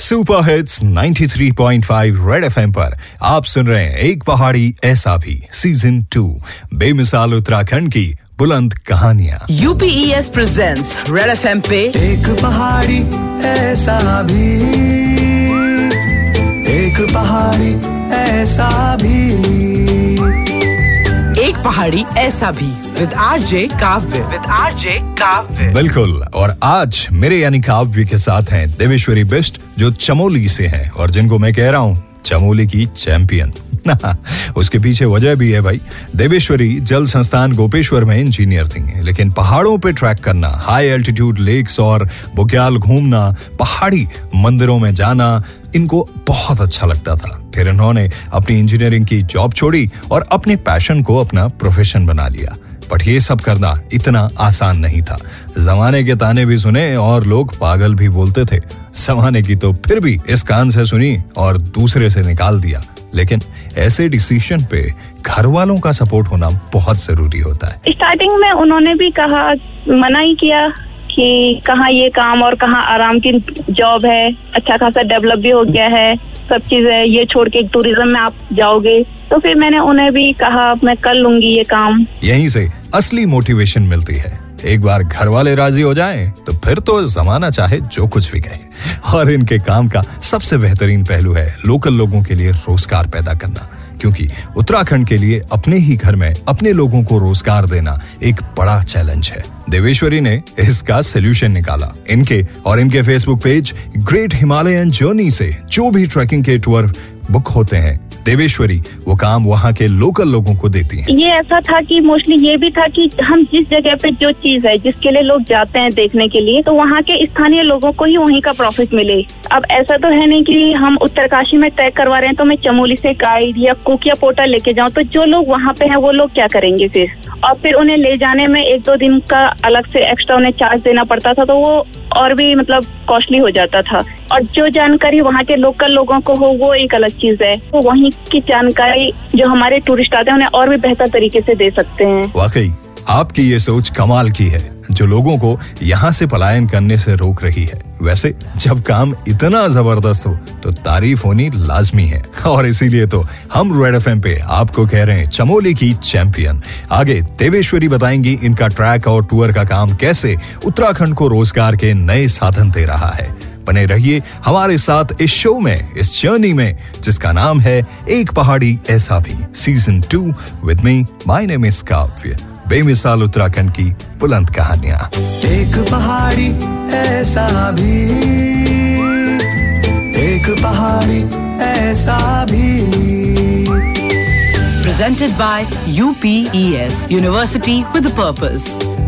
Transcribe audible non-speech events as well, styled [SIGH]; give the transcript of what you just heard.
Super hits 93.5 red FM पर आप सुन रहे हैं एक पहाड़ी ऐसा भी सीज़न टू बेमिसाल उत्तराखंड की बुलंद कहानियाँ। यूपीएस प्रेजेंट्स रेड एफएम पे एक पहाड़ी ऐसा भी एक पहाड़ी ऐसा भी। पहाड़ी ऐसा भी। With RJ Kavya. With RJ Kavya. बिल्कुल और आज मेरे यानी काव्य के साथ हैं देवेश्वरी बिस्ट जो चमोली से हैं और जिनको मैं कह रहा हूँ चमोली की चैंपियन। [LAUGHS] उसके पीछे वजह भी है भाई। देवेश्वरी जल संस्थान गोपेश्वर में इंजीनियर थी लेकिन पहाड़ों पे ट्रैक करना हाई एल्टीट्यूड लेक्स और बुग्याल घूमना पहाड़ी मंदिरों में जाना इनको बहुत अच्छा लगता था। फिर इन्होंने अपनी इंजीनियरिंग की जॉब छोड़ी और अपने पैशन को अपना प्रोफेशन बना लिया। बट ये सब करना इतना आसान नहीं था। जमाने के ताने भी सुने और लोग पागल भी बोलते थे। जमाने की तो फिर भी इस कान से सुनी और दूसरे से निकाल दिया। लेकिन ऐसे डिसीज़न पे घर वालों का सपोर्ट होना बहुत ज़रूरी होता है। स्टार्टिंग में उन्होंने भी कहा, मना ही किया। कि कहाँ ये काम और कहाँ आराम की जॉब है अच्छा खासा डेवलप भी हो गया है, सब चीज़ें, ये छोड़ के टूरिज़्म में आप जाओगे। तो फिर मैंने उन्हें भी कहा, मैं कर लूँगी ये काम। यहीं से असली मोटिवेशन मिलती है। एक बार घर वाले राज़ी हो जाएँ तो फिर तो जमाना चाहे जो कुछ भी कहे। और इनके काम का सबसे बेहतरीन पहलू है लोकल लोगों के लिए रोज़गार पैदा करना। क्योंकि उत्तराखंड के लिए अपने ही घर में अपने लोगों को रोज़गार देना एक बड़ा चैलेंज है। देवेश्वरी ने इसका सोल्यूशन निकाला। इनके और इनके Facebook page Great Himalayan Journey से जो भी ट्रैकिंग के टूर बुक होते हैं। देवेश्वरी, वो काम वहाँ के लोकल लोगों को देती हैं। ये ऐसा था कि मोस्टली ये भी था कि हम जिस जगह पे जो चीज़ है, जिसके लिए लोग जाते हैं देखने के लिए तो वहाँ के स्थानीय लोगों को ही वहीं का प्रॉफिट मिले। अब ऐसा तो है नहीं कि हम उत्तरकाशी में तय करवा रहे हैं तो मैं चमोली से गाइड या कुक या पोर्टल लेके जाऊँ तो जो लोग वहाँ पे है, वो लोग क्या करेंगे फिर? और फिर उन्हें ले जाने में एक दो दिन का अलग से एक्स्ट्रा उन्हें चार्ज देना पड़ता था तो वो और भी मतलब कॉस्टली हो जाता था। और जो जानकारी वहाँ के लोकल लोगों को हो, वो एक अलग चीज़ है वो वहीं की जानकारी जो हमारे टूरिस्ट आते हैं, उन्हें और भी बेहतर तरीके से दे सकते हैं। वाकई, आपकी ये सोच कमाल की है, जो लोगों को यहाँ से पलायन करने से रोक रही है। वैसे, जब काम इतना ज़बरदस्त हो तो तारीफ़ होनी लाजमी है। और इसीलिए तो हम रेड एफ़ पे आपको कह रहे हैं, चमोली की चैंपियन। आगे देवेश्वरी बताएँगी इनका ट्रैक और टूर का काम कैसे उत्तराखंड को रोज़गार के नए साधन दे रहा है। बने रहिए हमारे साथ इस शो में इस जर्नी में जिसका नाम है एक पहाड़ी ऐसा भी season two with me my name is Kavya बेमिसाल उत्तराखंड की बुलंद कहानियाँ। एक पहाड़ी ऐसा भी एक पहाड़ी ऐसा भी। Presented by UPES University with a Purpose.